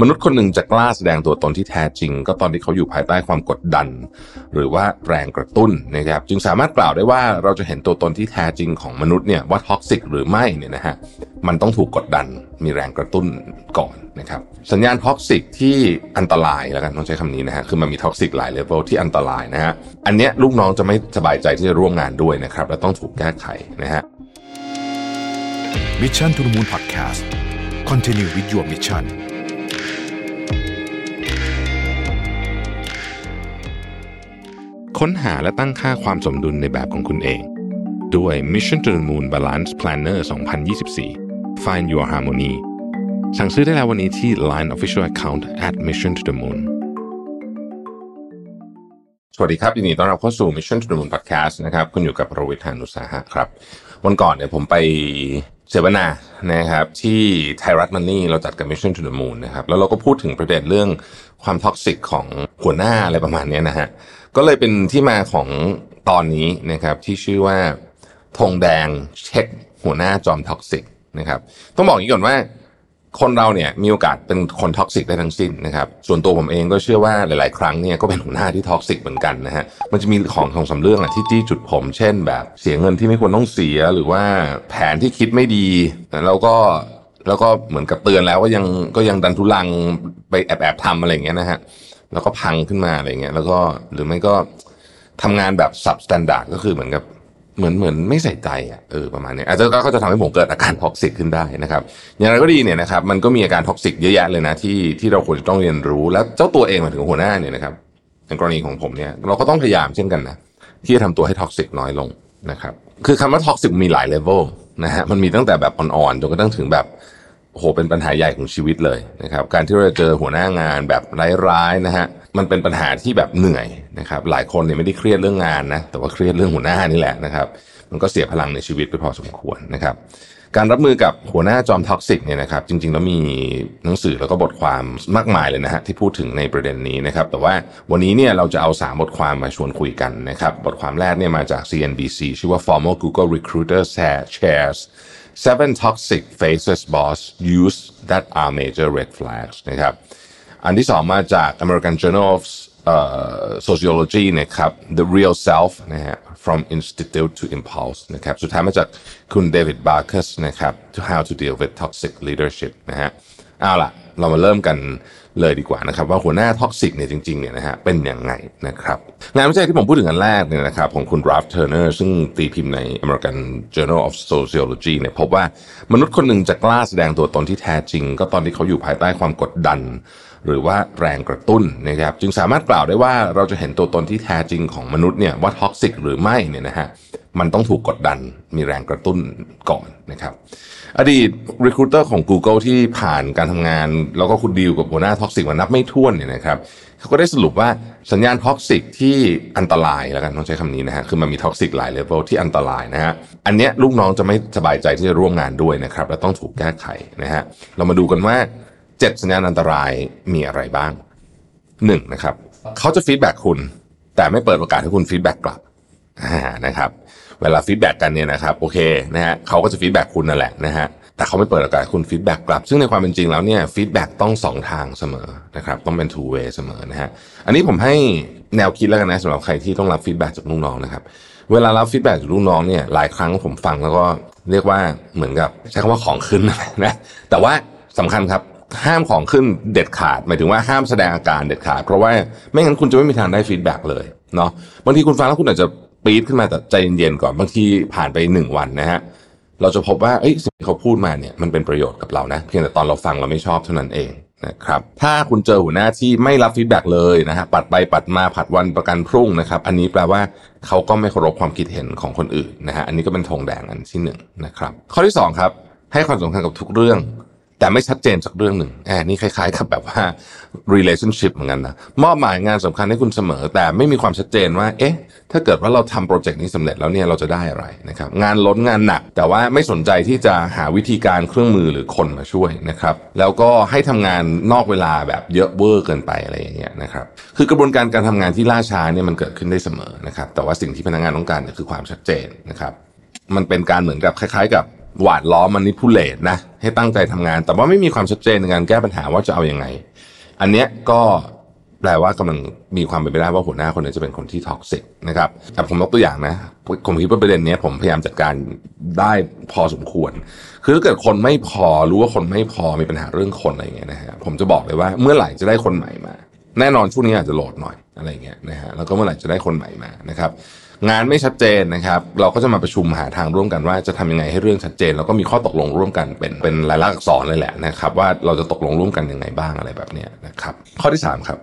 มนุษย์คนหนึ่งจะกล้าแสดงตัวตนที่แท้จริง ก็ตอนที่เขาอยู่ภายใต้ความกดดัน หรือว่าแรงกระตุ้นนะครับ จึงสามารถกล่าวได้ว่าเราจะเห็นตัวตนที่แท้จริงของมนุษย์เนี่ยว่า toxic หรือไม่เนี่ยนะฮะมันต้องถูกกดดันมีแรงกระตุ้นก่อนนะครับ สัญญาณ toxic ที่อันตรายแล้วกันต้องใช้คำนี้นะฮะคือมันมี toxic หลาย level ที่อันตรายนะฮะอันเนี้ยลูกน้องจะไม่สบายใจที่จะร่วมงานด้วยนะครับและต้องถูกแก้ไขนะฮะ Mission to the Moon Podcast Continue with your mission ค้น ค้นหาและตั้งค่าความสมดุลในแบบของคุณเอง ด้วย Mission to the Moon Balance Planner 2024 Find Your Harmony สั่งซื้อได้แล้ววันนี้ที่ Line Official Account at Mission to the Moon สวัสดีครับยินดีต้อนรับเข้าสู่ Mission to the Moon Podcast นะครับ คุณอยู่กับโรวิทานุสาหะครับ วันก่อนเนี่ยผมไป เสวนานะครับที่ Thairath Money เราจัดกับ Mission to the Moon นะครับแล้วเราก็พูดถึงประเด็นเรื่องความ toxic ของหัวหน้าอะไรประมาณนี้นะฮะก็เลยเป็นที่มาของตอนนี้นะครับที่ชื่อว่าธงแดงเช็คหัวหน้าจอม toxic นะครับต้องบอกอย่างนี้ก่อนว่า คนเราเนี่ยมีโอกาสเป็นคน toxic ได้ทั้งสิ้นนะครับ ส่วนตัวผมเองก็เชื่อว่าหลาย ๆ ครั้งเนี่ยก็เป็นหัวหน้าที่ toxic เหมือนกันนะฮะมันจะมีของของสำเรื่องอะที่จี้จุดผม เช่น แบบเสียเงินที่ไม่ควรต้องเสียหรือว่าแผนที่คิดไม่ดีแล้วก็แล้วก็เหมือนกับเตือนแล้วก็ยังก็ยังดันทุลังไปแอบแอบทำอะไรอย่างเงี้ยนะฮะแล้วก็พังขึ้นมาอะไรเงี้ยแล้วก็หรือไม่ก็ทำงานแบบ substandard ก็คือเหมือนกับ เหมือนเหมือนไม่ใส่ใจอะเออประมาณนี้อาจจะก็จะทำให้ผมเกิดอาการ toxic ขึ้นได้นะครับ อย่างไรก็ดีเนี่ยนะครับ มันก็มีอาการ toxic เยอะแยะเลยนะที่ที่เราควรจะต้องเรียนรู้ แล้วเจ้าตัวเองมาถึงหัวหน้าเนี่ยนะครับในกรณีของผมเนี่ยเราก็ต้องพยายามเช่นกันนะที่จะทำตัวให้ toxic น้อยลงนะครับ คือคำว่า toxic มีหลาย level นะฮะมันมีตั้งแต่แบบอ่อนๆจนกระทั่งถึงแบบ โหเป็นปัญหาใหญ่ของชีวิตเลยนะครับการที่เราจะเจอหัวหน้างานแบบร้ายๆนะฮะมันเป็นปัญหาที่แบบเหนื่อยนะครับหลายคนเนี่ยไม่ได้เครียดเรื่องงานนะแต่ว่าเครียดเรื่องหัวหน้านี่แหละนะครับมันก็เสียพลังในชีวิตไปพอสมควรนะครับการรับมือกับหัวหน้าจอม toxic เนี่ยนะครับจริงๆแล้วมีหนังสือแล้วก็บทความมากมายเลยนะฮะที่พูดถึงในประเด็นนี้นะครับแต่ว่าวันนี้เนี่ยเราจะเอา 3 บทความมาชวนคุยกันนะครับบทความแรกเนี่ยมาจาก CNBC ชื่อว่า former Google recruiter shares seven toxic faces boss use that are major red flags นะครับ อันที่สองมาจาก American Journal of uh, Sociology นะครับ The Real Self นะฮะ From Institute to Impulse นะครับ สุดท้ายมาจากคุณเดวิดบาร์คัสนะครับ To How to Deal with Toxic Leadership นะฮะ เอาล่ะ เรามาเริ่มกัน เลยดีกว่านะครับ ว่าหัวหน้า toxic เนี่ยจริงๆเนี่ยนะฮะเป็นยังไงนะครับงานวิจัยที่ผมพูดถึงอันแรกเนี่ยนะครับของคุณ Ralph Turner ซึ่งตีพิมพ์ใน American Journal of Sociology เนี่ยพบว่ามนุษย์คนหนึ่งจะกล้าแสดงตัวตนที่แท้จริง ก็ตอนที่เขาอยู่ภายใต้ความกดดัน หรือว่าแรงกระตุ้นนะครับจึงสามารถกล่าวได้ว่าเราจะเห็นตัวตนที่แท้จริงของมนุษย์เนี่ยว่า toxic หรือไม่เนี่ยนะฮะ มันต้องถูกกดดันมีแรงกระตุ้นก่อนนะครับ อดีต recruiter ของ Google ที่ผ่านการทำงาน แล้วก็คุณดีลกับหัวหน้า toxic มานับไม่ถ้วนเนี่ยนะครับเขาก็ได้สรุปว่าสัญญาณ toxic ที่อันตรายแล้วกันต้องใช้คำนี้นะฮะคือมันมี toxic หลาย level ที่อันตรายนะฮะอันเนี้ยลูกน้องจะไม่สบายใจที่จะร่วมงานด้วยนะครับและต้องถูกแก้ไขนะฮะเรามาดูกันว่าเจ็ดสัญญาณอันตรายมีอะไรบ้างหนึ่งนะครับเขาจะ feedback คุณ แต่ไม่เปิดโอกาสให้คุณ feedback กลับ นะครับ เวลา feedback กันเนี่ยนะครับโอเคนะฮะเขาก็จะ feedback คุณนั่นแหละนะฮะแต่เขาไม่เปิดโอกาสคุณ feedback กลับ ซึ่งในความเป็นจริงแล้วเนี่ย feedback ต้องสองทางเสมอนะครับต้องเป็น two way เสมอนะฮะอันนี้ผมให้แนวคิดแล้วกันนะสำหรับใครที่ต้องรับ feedback จากลูกน้องนะครับเวลารับ feedback จากลูกน้องเนี่ยหลายครั้งผมฟังแล้วก็เรียกว่าเหมือนกับใช้คำว่าของขึ้นนะแต่ว่าสำคัญครับห้ามของขึ้นเด็ดขาด หมายถึงว่าห้ามแสดงอาการเด็ดขาด เพราะว่าไม่งั้นคุณจะไม่มีทางได้ feedback เลยเนาะบางทีคุณฟังแล้วคุณอาจจะ ปี๊ดขึ้นมาแต่ใจเย็นๆก่อนบางทีผ่านไปหนึ่งวันนะฮะเราจะพบว่าเอ้ยสิ่งที่เขาพูดมาเนี่ยมันเป็นประโยชน์กับเรานะเพียงแต่ตอนเราฟังเราไม่ชอบเท่านั้นเองนะครับถ้าคุณเจอหัวหน้าที่ไม่รับ feedback เลยนะฮะปัดไปปัดมาผัดวันประกันพรุ่งนะครับ อันนี้แปลว่าเขาก็ไม่เคารพความคิดเห็นของคนอื่นนะฮะอันนี้ก็เป็นธงแดงอันที่หนึ่งนะครับข้อที่สองครับให้ความสำคัญกับทุกเรื่อง แต่ไม่ชัดเจนสักเรื่องหนึ่งแอบนี่คล้ายๆกับแบบว่า relationship เหมือนกันนะมอบหมายงานสำคัญให้คุณเสมอ แต่ไม่มีความชัดเจนว่า เอ๊ะ ถ้าเกิดว่าเราทำโปรเจกต์นี้สำเร็จแล้วเนี่ยเราจะได้อะไรนะครับงานล้นงานหนัก แต่ว่าไม่สนใจที่จะหาวิธีการเครื่องมือหรือคนมาช่วยนะครับแล้วก็ให้ทำงานนอกเวลาแบบเยอะเวอร์เกินไปอะไรอย่างเงี้ยนะครับคือกระบวนการการทำงานที่ล่าช้าเนี่ยมันเกิดขึ้นได้เสมอนะครับแต่ว่าสิ่งที่พนักงานต้องการคือความชัดเจนนะครับมันเป็นการเหมือนกับคล้าย ๆ กับ หวาดล้อมมันนิพุเลตนะให้ตั้งใจทำงาน แต่ว่าไม่มีความชัดเจนในการแก้ปัญหาว่าจะเอาอยัางไง อันเนี้ยก็แปลว่ากำลังมีความเป็นไปได้ว่าหัวหน้าคนนี้จะเป็นคนที่ท็อกซิกนะครับแต่ผมยกตัวอย่างนะ ผมคิดว่าประเด็นนี้ผมพยายามจัดการได้พอสมควร คือถ้าเกิดคนไม่พอรู้ว่าคนไม่พอมีปัญหาเรื่องคนอะไรอย่างเงี้ยนะฮะผมจะบอกเลยว่าเมื่อไหร่จะได้คนใหม่มา แน่นอนช่วงนี้อาจจะโหลดหน่อยอะไรเงี้ยนะฮะแล้วก็เมื่อไหร่จะได้คนใหม่มานะครับ งานไม่ชัดเจนนะครับ เราก็จะมาประชุมหาทางร่วมกันว่าจะทำยังไงให้เรื่องชัดเจน แล้วก็มีข้อตกลงร่วมกันเป็นเป็นลายลักษณ์อักษรเลยแหละนะครับ ว่าเราจะตกลงร่วมกันยังไงบ้างอะไรแบบนี้นะครับข้อที่สามครับ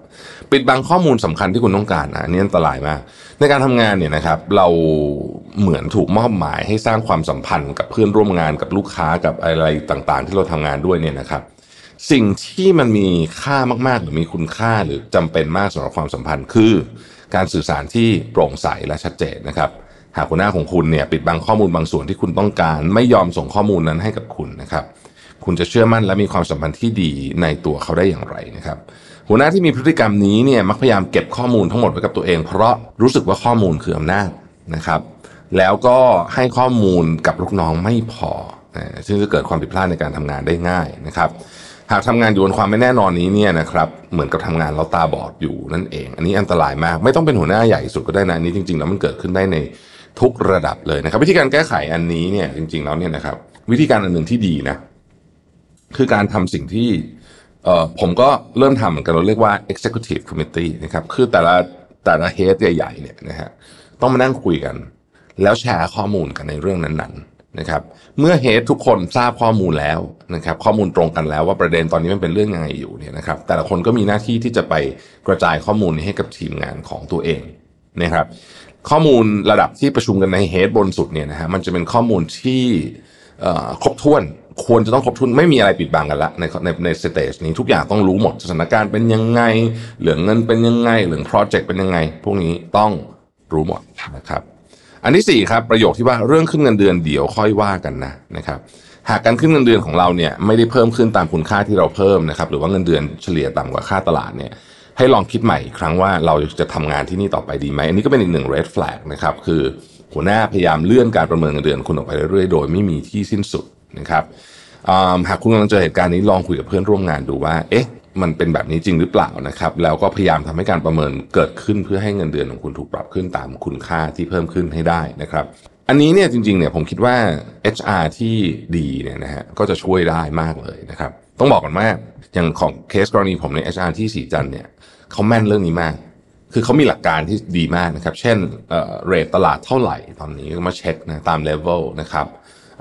ปิดบังข้อมูลสำคัญที่คุณต้องการอันนี้อันตรายมาก ในการทำงานเนี่ยนะครับ เราเหมือนถูกมอบหมายให้สร้างความสัมพันธ์กับเพื่อนร่วมงานกับลูกค้ากับอะไรต่างๆ ที่เราทำงานด้วยเนี่ยนะครับสิ่งที่มันมีค่ามากๆ หรือมีคุณค่าหรือจำเป็นมากสำหรับความสัมพันธ์คือ การสื่อสารที่โปร่งใสและชัดเจนนะครับ หากหัวหน้าของคุณเนี่ยปิดบังข้อมูลบางส่วนที่คุณต้องการ ไม่ยอมส่งข้อมูลนั้นให้กับคุณนะครับ คุณจะเชื่อมั่นและมีความสัมพันธ์ที่ดีในตัวเขาได้อย่างไรนะครับ หัวหน้าที่มีพฤติกรรมนี้เนี่ยมักพยายามเก็บข้อมูลทั้งหมดไว้กับตัวเอง เพราะรู้สึกว่าข้อมูลคืออำนาจนะครับ แล้วก็ให้ข้อมูลกับลูกน้องไม่พอซึ่งจะเกิดความผิดพลาดในการทำงานได้ง่ายนะครับ หากทำงานอยู่บนความไม่แน่นอนนี้เนี่ยนะครับเหมือนกับทำงานเราตาบอดอยู่นั่นเอง อันนี้อันตรายมากไม่ต้องเป็นหัวหน้าใหญ่สุดก็ได้นะอันนี้จริงๆแล้วมันเกิดขึ้นได้ในทุกระดับเลยนะครับ วิธีการแก้ไขอันนี้เนี่ยจริงๆแล้วเนี่ยนะครับ วิธีการอันหนึ่งที่ดีนะ คือการทำสิ่งที่เอ่อผมก็เริ่มทำเหมือนกันเราเรียกว่า executive committee นะครับคือแต่ละแต่ละ head ใหญ่ๆเนี่ยนะฮะต้องมานั่งคุยกัน แล้วแชร์ข้อมูลกันในเรื่องนั้นๆ นะครับเมื่อ head ทุกคนทราบข้อมูลแล้วนะครับข้อมูลตรงกันแล้วว่าประเด็นตอนนี้มันเป็นเรื่องยังไงอยู่เนี่ยนะครับแต่ละคนก็มีหน้าที่ที่จะไปกระจายข้อมูลนี้ให้กับทีมงานของตัวเองนะครับข้อมูลระดับที่ประชุมกันในเฮดบนสุดเนี่ยนะฮะมันจะเป็นข้อมูลที่ครบถ้วนควรจะต้องครบถ้วนไม่มีอะไรปิดบังกันละในในในสเตจนี้ทุกอย่างต้องรู้หมดสถานการณ์เป็นยังไงเหลืองเงินเป็นยังไงเหลืองโปรเจกต์เป็นยังไง พวกนี้ต้องรู้หมดนะครับ อันที่สี่ครับ ประโยคที่ว่าเรื่องขึ้นเงินเดือนเดี๋ยวค่อยว่ากันนะนะครับหากการขึ้นเงินเดือนของเราเนี่ยไม่ได้เพิ่มขึ้นตามคุณค่าที่เราเพิ่มนะครับหรือว่าเงินเดือนเฉลี่ยต่ำกว่าค่าตลาดเนี่ยให้ลองคิดใหม่อีกครั้งว่าเราจะทำงานที่นี่ต่อไปดีไหมอันนี้ก็เป็นอีกหนึ่ง red flag นะครับคือหัวหน้าพยายามเลื่อนการประเมินเงินเดือนคุณออกไปเรื่อยๆโดยไม่มีที่สิ้นสุดนะครับหากคุณกำลังเจอเหตุการณ์นี้ลองคุยกับเพื่อนร่วมงานดูว่าเอ๊ะ มันเป็นแบบนี้จริงหรือเปล่านะครับ แล้วก็พยายามทำให้การประเมินเกิดขึ้นเพื่อให้เงินเดือนของคุณถูกปรับขึ้นตามคุณค่าที่เพิ่มขึ้นให้ได้นะครับ อันนี้เนี่ยจริงๆเนี่ยผมคิดว่า HR ที่ดีเนี่ยนะฮะก็จะช่วยได้มากเลยนะครับ ต้องบอกก่อนว่าอย่างของเคสกรณีผมใน HR ที่สีจันเนี่ยเขาแม่นเรื่องนี้มากคือเขามีหลักการที่ดีมากนะครับ เช่นเอ่อเรทตลาดเท่าไหร่ตอนนี้ก็มาเช็คนะตามเลเวลนะครับ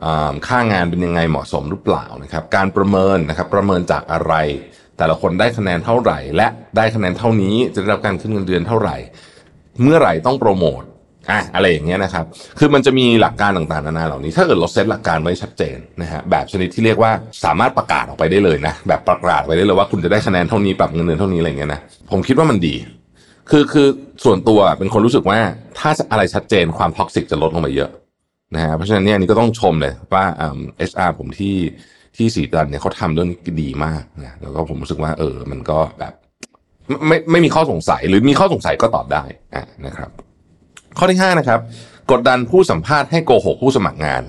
อ่าค่างานเป็นยังไงเหมาะสมหรือเปล่านะครับ การประเมินนะครับประเมินจากอะไร แต่ละคนได้คะแนนเท่าไหร่ และได้คะแนนเท่านี้จะได้รับการขึ้นเงินเดือนเท่าไหร่ เมื่อไหร่ต้องโปรโมทอะอะไรอย่างเงี้ยนะครับ คือมันจะมีหลักการต่างๆนานาเหล่านี้ ถ้าเกิดเราเซตหลักการไว้ชัดเจนนะฮะ แบบชนิดที่เรียกว่าสามารถประกาศออกไปได้เลยนะ แบบประกาศไปได้เลยว่าคุณจะได้คะแนนเท่านี้ปรับเงินเดือนเท่านี้อะไรเงี้ยนะ ผมคิดว่ามันดี คือคือส่วนตัวเป็นคนรู้สึกว่าถ้าอะไรชัดเจนความท็อกซิกจะลดลงไปเยอะนะฮะ เพราะฉะนั้นเนี่ยนนี้ก็ต้องชมเลยว่าเอชอาร์ผมที่ ที่สีดันเนี่ยเขาทำเรื่องนี้ดีมากนะแล้วก็ผมรู้สึกว่า เออ มันก็แบบไม่ไม่มีข้อสงสัยหรือมีข้อสงสัยก็ตอบได้อะนะครับ ข้อที่5นะครับ กดดันผู้สัมภาษณ์ให้โกหกผู้สมัครงาน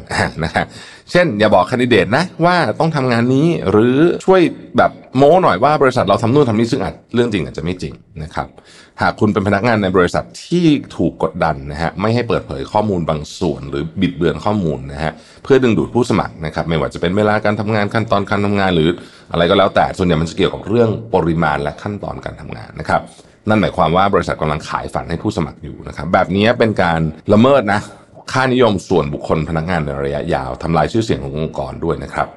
นะฮะเช่น อย่าบอกคนดิเดตนะว่าต้องทำงานนี้หรือช่วยแบบโม้หน่อยว่าบริษัทเราทำนู่นทำนี่ซึ่งอาจเรื่องจริงอาจจะไม่จริงนะครับหากคุณเป็นพนักงานในบริษัทที่ถูกกดดันนะฮะไม่ให้เปิดเผยข้อมูลบางส่วน หรือบิดเบือนข้อมูลนะฮะเพื่อดึงดูดผู้สมัครนะครับไม่ว่าจะเป็นเวลาการทำงานขั้นตอนการทำงานหรืออะไรก็แล้วแต่ส่วนใหญ่มันจะเกี่ยวกับเรื่องปริมาณและขั้นตอนการทำงานนะครับ นั่นหมายความว่าบริษัทกำลังขายฝันให้ผู้สมัครอยู่นะครับแบบนี้เป็นการละเมิดนะ ค่านิยมส่วนบุคคลพนักงานในระยะยาวทำลายชื่อเสียงขององค์กรด้วยนะครับ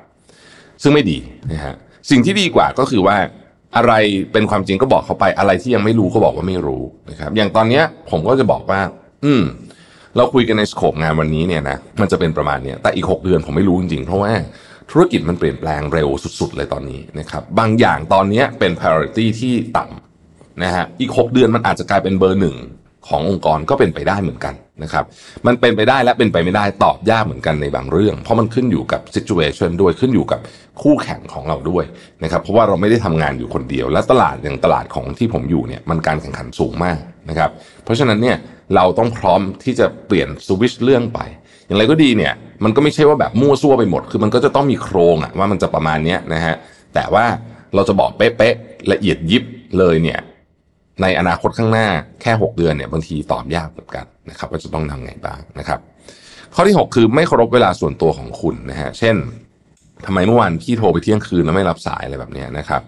ซึ่งไม่ดีนะฮะสิ่งที่ดีกว่าก็คือว่าอะไรเป็นความจริงก็บอกเขาไปอะไรที่ยังไม่รู้ก็บอกว่าไม่รู้นะครับ อย่างตอนเนี้ยผมก็จะบอกว่า อืม เราคุยกันในสโคปงานวันนี้เนี่ยนะมันจะเป็นประมาณเนี้ยแต่อีก 6 เดือนผมไม่รู้จริงๆ เพราะว่าธุรกิจมันเปลี่ยนแปลงเร็วสุดๆ เลยตอนนี้นะครับ บางอย่างตอนนี้เป็น priority ที่ต่ำ นะฮะอีก 6 เดือนมันอาจจะกลายเป็นเบอร์หนึ่งขององค์กรก็เป็นไปได้เหมือนกันนะครับ มันเป็นไปได้และเป็นไปไม่ได้ตอบยากเหมือนกันในบางเรื่อง เพราะมันขึ้นอยู่กับ situation ด้วยขึ้นอยู่กับคู่แข่งของเราด้วยนะครับ เพราะว่าเราไม่ได้ทำงานอยู่คนเดียว และตลาดอย่างตลาดของที่ผมอยู่เนี่ยมันการแข่งขันสูงมากนะครับ เพราะฉะนั้นเนี่ยเราต้องพร้อมที่จะเปลี่ยนสวิชเรื่องไป อย่างไรก็ดีเนี่ยมันก็ไม่ใช่ว่าแบบมั่วซั่วไปหมด คือมันก็จะต้องมีโครงอะว่ามันจะประมาณนี้นะฮะแต่ว่าเราจะบอกเป๊ะๆละเอียดยิบเลยเนี่ย ในอนาคตข้างหน้าแค่ 6 เดือนเนี่ยบางทีตอบยากเหมือนกันนะครับว่าจะต้องทำไงบ้างนะครับ ข้อที่ 6 คือไม่เคารพเวลาส่วนตัวของคุณนะฮะเช่นทำไมเมื่อวานพี่โทรไปเที่ยงคืนแล้วไม่รับสายอะไรแบบนี้นะครับ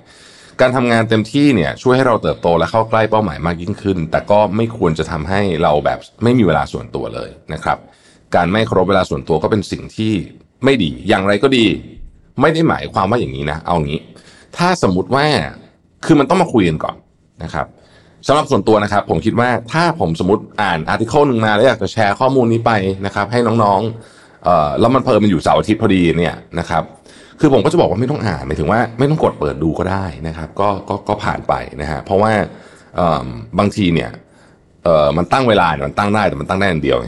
การทำงานเต็มที่เนี่ยช่วยให้เราเติบโตและเข้าใกล้เป้าหมายมากยิ่งขึ้น แต่ก็ไม่ควรจะทำให้เราแบบไม่มีเวลาส่วนตัวเลยนะครับ การไม่เคารพเวลาส่วนตัวก็เป็นสิ่งที่ไม่ดีอย่างไรก็ดี ไม่ได้หมายความว่าอย่างนี้นะ เอางี้ ถ้าสมมติว่าคือมันต้องมาคุยกันก่อนนะครับ สำหรับส่วนตัวนะครับ ผมคิดว่าถ้าผมสมมติอ่านอาร์ติเคิลหนึ่งมาแล้วอยากจะแชร์ข้อมูลนี้ไปนะครับ ให้น้องๆเอ่อแล้วมันเพลิมันอยู่เสาร์อาทิตย์พอดีเนี่ยนะครับ คือผมก็จะบอกว่าไม่ต้องอ่านหมายถึงว่าไม่ต้องกดเปิดดูก็ได้นะครับ ก็ก็ก็ผ่านไปนะฮะเพราะว่าเอิ่มบางทีเนี่ย เอ่อมันตั้งเวลามันตั้งได้แต่มันตั้งได้อันเดียว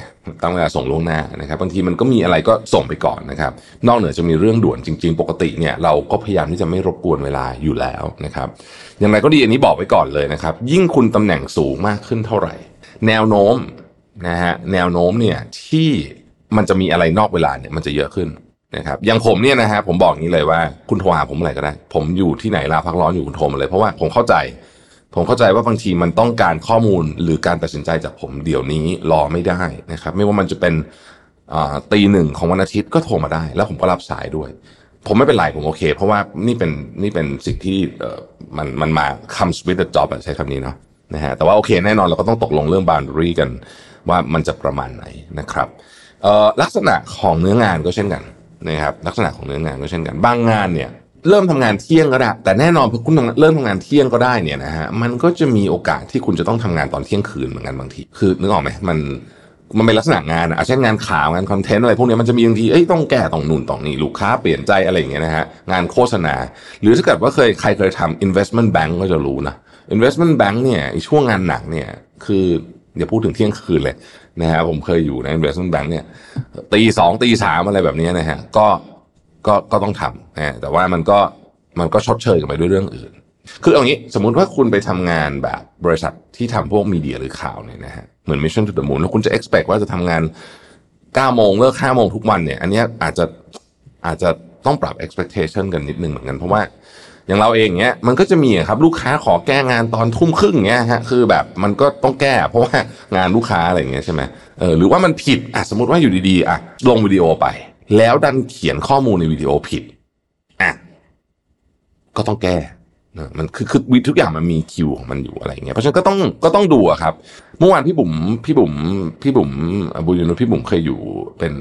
ตั้งเวลาส่งล่วงหน้านะครับบางทีมันก็มีอะไรก็ส่งไปก่อนนะครับ นอกเหนือจะมีเรื่องด่วนจริง ๆ ปกติเนี่ยเราก็พยายามที่จะไม่รบกวนเวลาอยู่แล้วนะครับอย่างไรก็ดีอันนี้บอกไว้ก่อนเลยนะครับ ยิ่งคุณตำแหน่งสูงมากขึ้นเท่าไหร่ แนวโน้มนะฮะแนวโน้มเนี่ยที่มันจะมีอะไรนอกเวลาเนี่ยมันจะเยอะขึ้นนะครับอย่างผมเนี่ยนะฮะผมบอกอย่างนี้เลยว่าคุณโทรหาผมเมื่อไหร่ก็ได้ ผมอยู่ที่ไหนลาพักร้อนอยู่คุณโทรมาเลยเพราะว่าผมเข้าใจ ผมเข้าใจว่าบางทีมันต้องการข้อมูลหรือการตัดสินใจจากผมเดี๋ยวนี้รอไม่ได้นะครับ ไม่ว่ามันจะเป็นตีหนึ่งของวันอาทิตย์ก็โทรมาได้ แล้วผมก็รับสายด้วย ผมไม่เป็นไรผมโอเค เพราะว่านี่เป็นนี่เป็นสิ่งที่มันมันมา comes with the job อะใช้คำนี้เนาะนะฮะแต่ว่าโอเคแน่นอนเราก็ต้องตกลงเรื่อง boundary กันว่ามันจะประมาณไหนนะครับลักษณะของเนื้องานก็เช่นกันนะครับลักษณะของเนื้องานก็เช่นกัน บางงานเนี่ย เริ่มทำงานเที่ยงก็ได้ แต่แน่นอนพอคุณเริ่มทำงานเที่ยงก็ได้เนี่ยนะฮะมันก็จะมีโอกาสที่คุณจะต้องทำงานตอนเที่ยงคืนเหมือนกันบางทีคือนึกออกไหมมันมันเป็นลักษณะงานอะเช่นงานข่าวงานคอนเทนต์อะไรพวกนี้มันจะมีบางทีเอ้ยต้องแก้ต้องนู่นต้องนี่ลูกค้าเปลี่ยนใจอะไรอย่างเงี้ยนะฮะงานโฆษณา หรือถ้าเกิดว่าเคยใครเคยทำ investment bank ก็จะรู้นะ investment bank เนี่ยช่วงงานหนักเนี่ยคืออย่าพูดถึงเที่ยงคืนเลยนะฮะผมเคยอยู่ใน investment bank เนี่ยตีสองตีสามอะไรแบบนี้นะฮะก็ ก็ก็ต้องทำนะแต่ว่ามันก็มันก็ชดเชยกันไปด้วยเรื่องอื่น คือเอางี้สมมุติว่าคุณไปทำงานแบบบริษัทที่ทำพวกมีเดียหรือข่าวเนี่ยนะฮะเหมือน Mission to the Moon แล้วคุณจะ expect ว่าจะทำงาน9โมงเลิก5โมงทุกวันเนี่ยอันนี้อาจจะอาจจะต้องปรับ expectation กันนิดนึงเหมือนกันเพราะว่าอย่างเราเองเนี้ยมันก็จะมีครับลูกค้าขอแก้งานตอนทุ่มครึ่งเงี้ยฮะคือแบบมันก็ต้องแก้ เพราะว่างานลูกค้าอะไรอย่างเงี้ยใช่ไหมเออหรือว่ามันผิดอะสมมติว่าอยู่ดีๆอะลงวิดีโอไป แล้วดันเขียนข้อมูลในวิดีโอผิดอะก็ต้องแก้นะมันคือคือทุกอย่างมันมีคิวของมันอยู่อะไรอย่างเงี้ยเพราะฉะนั้นก็ต้องก็ต้องดูอะครับ เมื่อวานพี่บุ๋มพี่บุ๋มพี่บุ๋มบุณย์ญานุชพี่บุ๋มเคยอยู่เป็น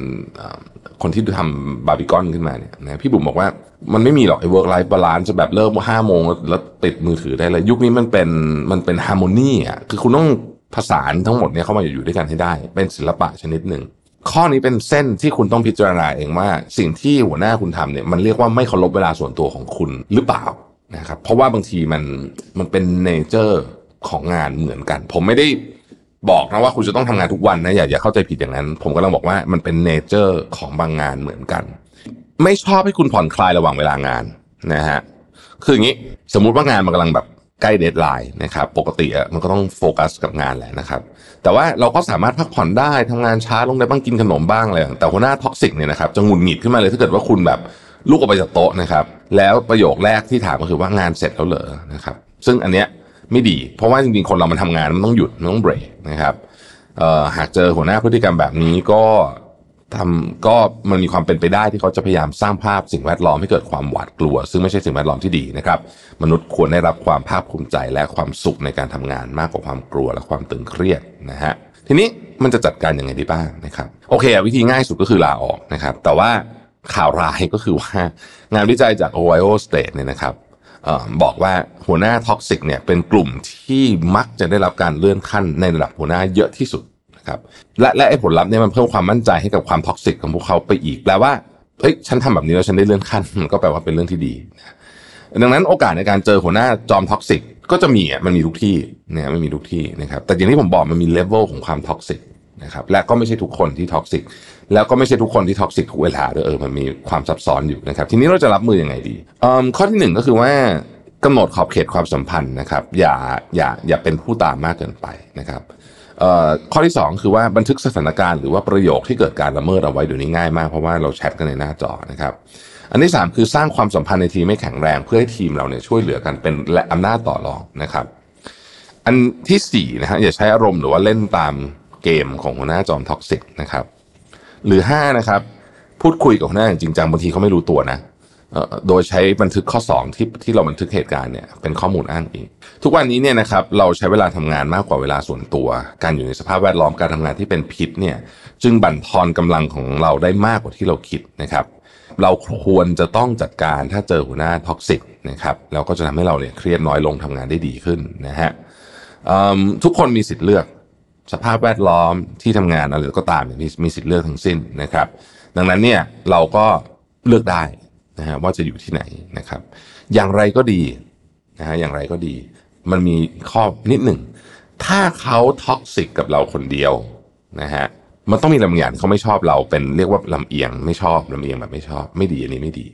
คนที่ทำบาร์บีกอนขึ้นมาเนี่ยนะพี่บุ๋มบอกว่ามันไม่มีหรอกไอ้ work-life balance จะแบบเลิกห้าโมงแล้วปิดมือถือได้เลย ยุคนี้มันเป็นมันเป็น harmony อะคือคุณต้องผสานทั้งหมดเนี่ยเข้ามาอยู่ด้วยกันให้ได้ เป็นศิลปะชนิดหนึ่ง ข้อนี้เป็นเส้นที่คุณต้องพิจารณาเองว่า สิ่งที่หัวหน้าคุณทำเนี่ยมันเรียกว่าไม่เคารพเวลาส่วนตัวของคุณหรือเปล่านะครับเพราะว่าบางทีมันมันเป็น nature ของงานเหมือนกัน ผมไม่ได้บอกนะว่าคุณจะต้องทำงานทุกวันนะอย่าอย่าเข้าใจผิดอย่างนั้น ผมกำลังบอกว่ามันเป็น nature ของบางงานเหมือนกัน ไม่ชอบให้คุณผ่อนคลายระหว่างเวลางานนะฮะคืออย่างนี้สมมุติว่างานมันกำลังแบบ ใกล้ deadline นะครับปกติอะมันก็ต้องโฟกัสกับงานแหละนะครับ แต่ว่าเราก็สามารถพักผ่อนได้ทำงานช้าลงได้บ้างกินขนมบ้างอะไรแต่หัวหน้า toxic เนี่ยนะครับจะหงุดหงิดขึ้นมาเลยถ้าเกิดว่าคุณแบบลุกออกไปจากโต๊ะนะครับ แล้วประโยคแรกที่ถามก็คือว่างานเสร็จแล้วเหรอนะครับ ซึ่งอันเนี้ยไม่ดี เพราะว่าจริงๆคนเรามันทำงานมันต้องหยุดมันต้องเบรกนะครับหากเจอหัวหน้าพฤติกรรมแบบนี้ก็ ทำก็มันมีความเป็นไปได้ที่เขาจะพยายามสร้างภาพสิ่งแวดล้อมให้เกิดความหวาดกลัว ซึ่งไม่ใช่สิ่งแวดล้อมที่ดีนะครับ มนุษย์ควรได้รับความภาคภูมิใจและความสุขในการทำงานมากกว่าความกลัวและความตึงเครียดนะฮะทีนี้มันจะจัดการยังไงดีบ้างนะครับโอเค วิธีง่ายสุดก็คือลาออกนะครับ แต่ว่าข่าวร้ายก็คือว่างานวิจัยจาก Ohio State เนี่ยนะครับออบอกว่าหัวหน้า toxic เนี่ยเป็นกลุ่มที่มักจะได้รับการเลื่อนขั้นในระดับหัวหน้าเยอะที่สุด ครับและและไอ้ผลลัพธ์เนี่ยมันเพิ่มความมั่นใจให้กับความ toxic ของพวกเขาไปอีกแปลว่าเฮ้ยฉันทำแบบนี้แล้วฉันได้เลื่อนขั้นมันก็แปลว่าเป็นเรื่องที่ดี ดังนั้นโอกาสในการเจอหัวหน้าจอม toxic ก็จะมีอะมันมีทุกที่เนี่ยไม่มีทุกที่นะครับแต่อย่างที่ผมบอกมันมี level ของความ toxic นะครับและก็ไม่ใช่ทุกคนที่ toxic แล้วก็ไม่ใช่ทุกคนที่ toxic ทุกเวลาด้วยเออมันมีความซับซ้อนอยู่นะครับทีนี้เราจะรับมือยังไงดีเอิ่มข้อที่หนึ่งก็คือว่ากำหนดขอบเขตความสัมพันธ์นะครับ อย่าอย่าอย่าเป็นผู้ตามมากเกินไปนะครับ ข้อที่ 2 คือว่าบันทึกสถานการณ์หรือว่าประโยคที่เกิดการละเมิดเอาไว้เดี๋ยวนี้ง่ายมากเพราะว่าเราแชทกันในหน้าจอนะครับ อันที่ 3 คือสร้างความสัมพันธ์ในทีมให้แข็งแรงเพื่อให้ทีมเราเนี่ยช่วยเหลือกันเป็นและอำนาจต่อรองนะครับ อันที่สี่นะฮะอย่าใช้อารมณ์หรือว่าเล่นตามเกมของหัวหน้าจอม toxic นะครับ หรือห้านะครับพูดคุยกับหัวหน้าอย่างจริงจังบางทีเขาไม่รู้ตัวนะ โดยใช้บันทึกข้อ 2 ที่ที่เราบันทึกเหตุการณ์เนี่ยเป็นข้อมูลอ้างอิงทุกวันนี้เนี่ยนะครับเราใช้เวลาทำงานมากกว่าเวลาส่วนตัว การอยู่ในสภาพแวดล้อมการทำงานที่เป็นพิษเนี่ยจึงบั่นทอนกำลังของเราได้มากกว่าที่เราคิดนะครับ เราควรจะต้องจัดการถ้าเจอหัวหน้า toxic นะครับเราก็จะทำให้เราเนี่ยเครียดน้อยลงทำงานได้ดีขึ้นนะฮะทุกคนมีสิทธิ์เลือกสภาพแวดล้อมที่ทำงานอะไรก็ตามเนี่ยมีมีสิทธิ์เลือกทั้งสิ้นนะครับ ดังนั้นเนี่ยเราก็เลือกได้ นะฮะว่าจะอยู่ที่ไหนนะครับ อย่างไรก็ดีนะฮะอย่างไรก็ดี มันมีข้อนิดหนึ่ง ถ้าเขาท็อกซิกกับเราคนเดียวนะฮะมันต้องมีลำอย่างเขาไม่ชอบเราเป็นเรียกว่าลำเอียงไม่ชอบลำเอียงแบบไม่ชอบ ไม่ดีอันนี้ไม่ดี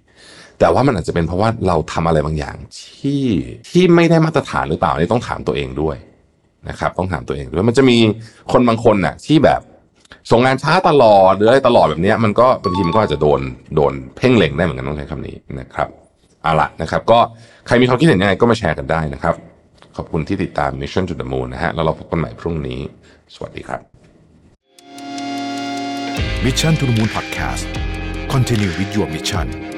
แต่ว่ามันอาจจะเป็นเพราะว่าเราทำอะไรบางอย่างที่ที่ไม่ได้มาตรฐานหรือเปล่านี่ต้องถามตัวเองด้วยนะครับ ต้องถามตัวเองด้วยมันจะมีคนบางคนน่ะที่แบบ ส่งงานช้าตลอดหรืออะไรตลอดแบบนี้มันก็บางทีมันก็อาจจะโดนโดนเพ่งเล็งได้เหมือนกันต้องใช้คำนี้นะครับเอาละนะครับ ก็ใครมีความคิดเห็นยังไงก็มาแชร์กันได้นะครับ ขอบคุณที่ติดตาม Mission to the Moon นะฮะแล้วเราพบกันใหม่พรุ่งนี้ สวัสดีครับ Mission to the Moon Podcast Continue with your mission